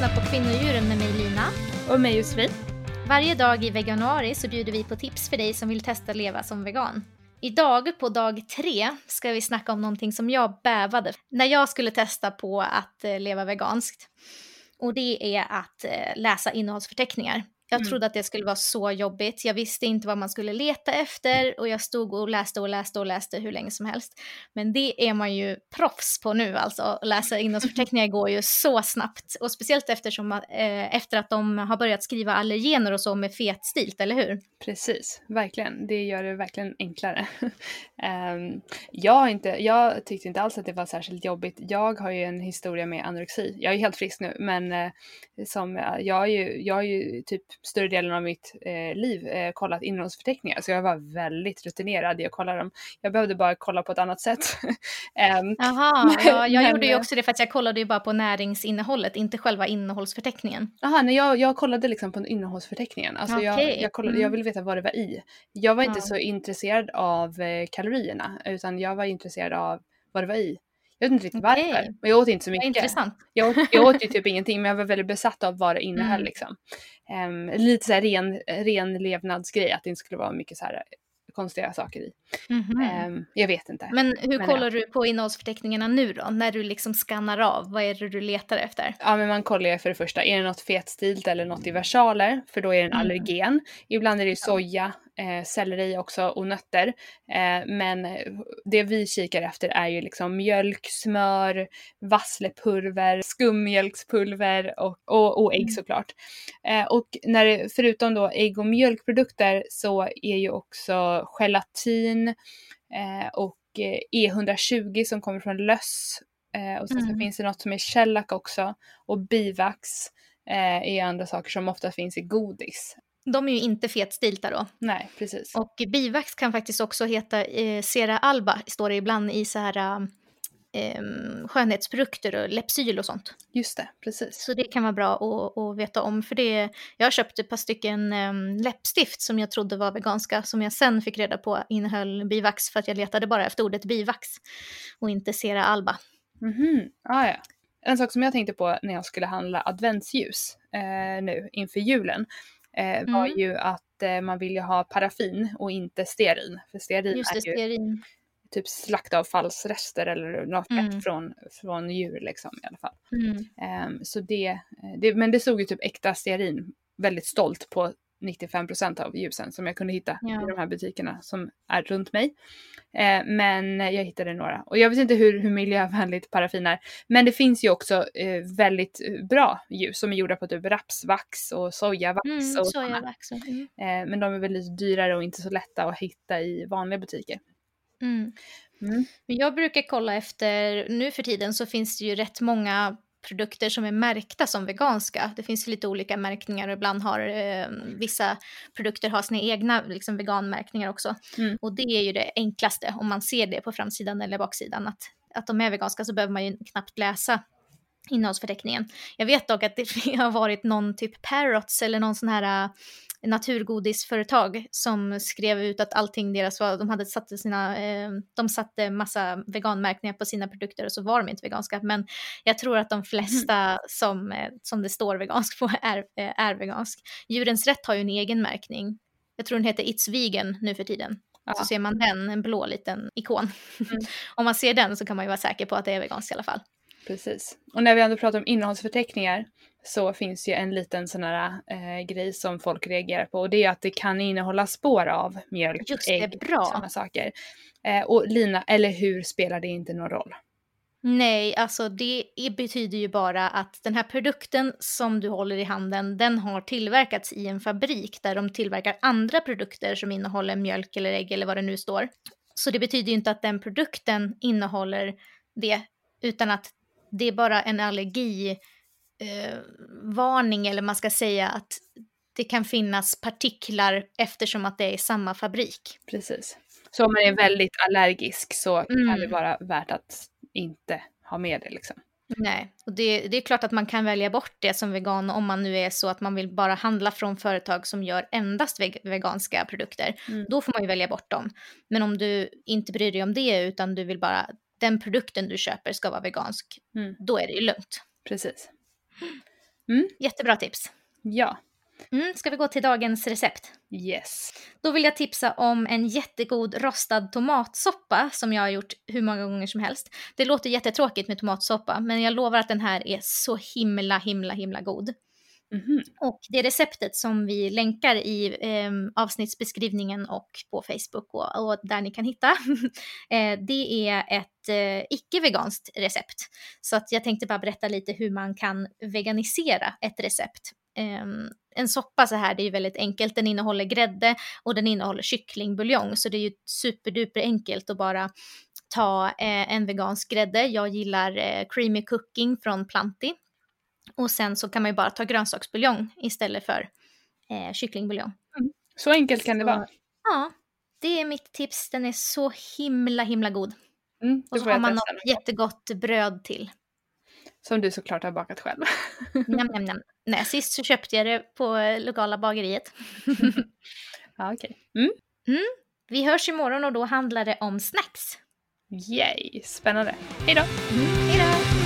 lyssnar på Kvinnodjuren med mig Lina. Och mig Josefin. Varje dag i veganuari så bjuder vi på tips för dig som vill testa leva som vegan. Idag på dag tre ska vi snacka om någonting som jag bävade när jag skulle testa på att eh, leva veganskt. Och det är att eh, läsa innehållsförteckningar. Jag Mm. trodde att det skulle vara så jobbigt. Jag visste inte vad man skulle leta efter och jag stod och läste och läste och läste hur länge som helst. Men det är man ju proffs på nu alltså. Att Läsa innehållsförteckningar går ju så snabbt. Och speciellt eftersom, eh, efter att de har börjat skriva allergener och så med fetstilt, eller hur? Precis, verkligen. Det gör det verkligen enklare. Ehm, jag, inte, jag tyckte inte alls att det var särskilt jobbigt. Jag har ju en historia med anorexi. Jag är helt frisk nu, men eh, som, jag, har ju, jag har ju typ större delen av mitt eh, liv eh, kollat innehållsförteckningar, så jag var väldigt rutinerad i att kolla dem. Jag behövde bara kolla på ett annat sätt. Jaha, ja, jag Men, gjorde ju eh, också det för att jag kollade ju bara på näringsinnehållet, inte själva innehållsförteckningen. Jaha, nej jag, jag kollade liksom på innehållsförteckningen. Alltså jag, Okej, jag, kollade, mm. jag ville veta vad det var i. Jag var inte Ja. så intresserad av eh, kalorierna utan jag var intresserad av vad det var i. Jag vet inte riktigt Okej. varför. Och jag åt inte så mycket. intressant. Jag åt, jag åt ju typ ingenting men jag var väldigt besatt av vad det innehöll Mm. liksom. Ehm, lite så här ren, ren levnadsgrej, att det inte skulle vara mycket så här eh, konstiga saker i. Mhm. Ehm, jag vet inte. Men hur men kollar du på innehållsförteckningarna nu då? När du liksom skannar av, vad är det du letar efter? Ja men man kollar ju för det första, är det något fetstilt eller något i versaler? För då är det en Mm. allergen. Ibland är det ju soja, eh, selleri också och nötter. Eh, men det vi kikar efter är ju liksom mjölk, smör, vasslepulver, skummjölkspulver och, och, och ägg Mm. såklart. Eh, och när det, förutom då ägg och mjölkprodukter så är ju också gelatin eh, och eh, E120 som kommer från löss Eh, och sen så Mm. finns det något som är shellac också. Och bivax eh, är andra saker som ofta finns i godis. De är ju inte fetstilta då. Nej, precis. Och bivax kan faktiskt också heta eh, Cera alba, står det ibland i så här eh, skönhetsprodukter och Lypsyl och sånt. Just det, precis. Så det kan vara bra att, att veta om. För det, jag har köpt ett par stycken um, läppstift som jag trodde var veganska, som jag sen fick reda på innehöll bivax för att jag letade bara efter ordet bivax och inte Cera alba. Mhm, ah, ja. En sak som jag tänkte på när jag skulle handla adventsljus eh, nu inför julen eh, var Mm. ju att eh, man vill ju ha paraffin och inte stearin. För stearin Just det, är ju stearin. typ slaktavfallsrester eller något fett Mm. från, från djur liksom i alla fall. Mm. Ehm, så det, eh, det, men det stod ju typ äkta stearin väldigt stolt på 95% av ljusen som jag kunde hitta Ja. i de här butikerna som är runt mig. Eh, men jag hittade några och jag vet inte hur, hur miljövänligt paraffin är. Men det finns ju också eh, väldigt eh, bra ljus som är gjorda på typ rapsvax och sojavax Mm, och sojavax. Mm. Eh, men de är väl lite dyrare och inte så lätta att hitta i vanliga butiker. Mm. Mm. Men jag brukar kolla efter, nu för tiden så finns det ju rätt många produkter som är märkta som veganska. Det finns ju lite olika märkningar och ibland har eh, vissa produkter har sina egna liksom, veganmärkningar också. Mm. Och det är ju det enklaste om man ser det på framsidan eller baksidan att, att de är veganska så behöver man ju knappt läsa innehållsförteckningen. Jag vet dock att det har varit någon typ Parrots eller någon sån här naturgodisföretag som skrev ut att allting deras var, de hade satt sina, eh, de satte massa veganmärkningar på sina produkter och så var de inte veganska. Men jag tror att de flesta som, eh, som det står vegansk på är, eh, är vegansk. Djurens Rätt har ju en egen märkning. Jag tror den heter It's Vegan nu för tiden. Ja. Så ser man den, en blå liten ikon. Mm. Om man ser den så kan man ju vara säker på att det är veganskt i alla fall. Precis. Och när vi ändå pratar om innehållsförteckningar så finns ju en liten sån här eh, grej som folk reagerar på och det är att det kan innehålla spår av mjölk, Just det, ägg bra. sådana saker. Eh, och Lina, eller hur spelar det inte någon roll? Nej, alltså det betyder ju bara att den här produkten som du håller i handen, den har tillverkats i en fabrik där de tillverkar andra produkter som innehåller mjölk eller ägg eller vad det nu står. Så det betyder ju inte att den produkten innehåller det, utan att det är bara en allergivarning eh, eller man ska säga att det kan finnas partiklar eftersom att det är samma fabrik. Precis. Så om man är väldigt allergisk så kan Mm. det vara värt att inte ha med det liksom. Nej, och det, det är klart att man kan välja bort det som vegan om man nu är så att man vill bara handla från företag som gör endast veg- veganska produkter. Mm. Då får man ju välja bort dem. Men om du inte bryr dig om det utan du vill bara den produkten du köper ska vara vegansk, Mm. då är det ju lugnt. Precis. Mm. Jättebra tips. Ja. Mm, ska vi gå till dagens recept? Yes. Då vill jag tipsa om en jättegod rostad tomatsoppa som jag har gjort hur många gånger som helst. Det låter jättetråkigt med tomatsoppa, men jag lovar att den här är så himla, himla, himla god. Mhm. Och det receptet som vi länkar i eh, avsnittsbeskrivningen och på Facebook och, och där ni kan hitta, eh, det är ett eh, icke-veganskt recept. Så att jag tänkte bara berätta lite hur man kan veganisera ett recept. Ehm, en soppa så här, det är ju väldigt enkelt. Den innehåller grädde och den innehåller kycklingbuljong, så det är ju superduper enkelt att bara ta eh, en vegansk grädde. Jag gillar eh, creamy cooking från Planti. Och sen så kan man ju bara ta grönsaksbuljong istället för eh, kycklingbuljong. Så enkelt kan det Så- vara. Ja, det är mitt tips. Den är så himla, himla god. Mm, Och så har man testa. något jättegott bröd till. Som du såklart har bakat själv. Njam, njam, njam. Nej, sist så köpte jag det på eh, lokala bageriet. ja, okej. Mm. Vi hörs imorgon och då handlar det om snacks. Yay, spännande. Hej då! Mm, hej då!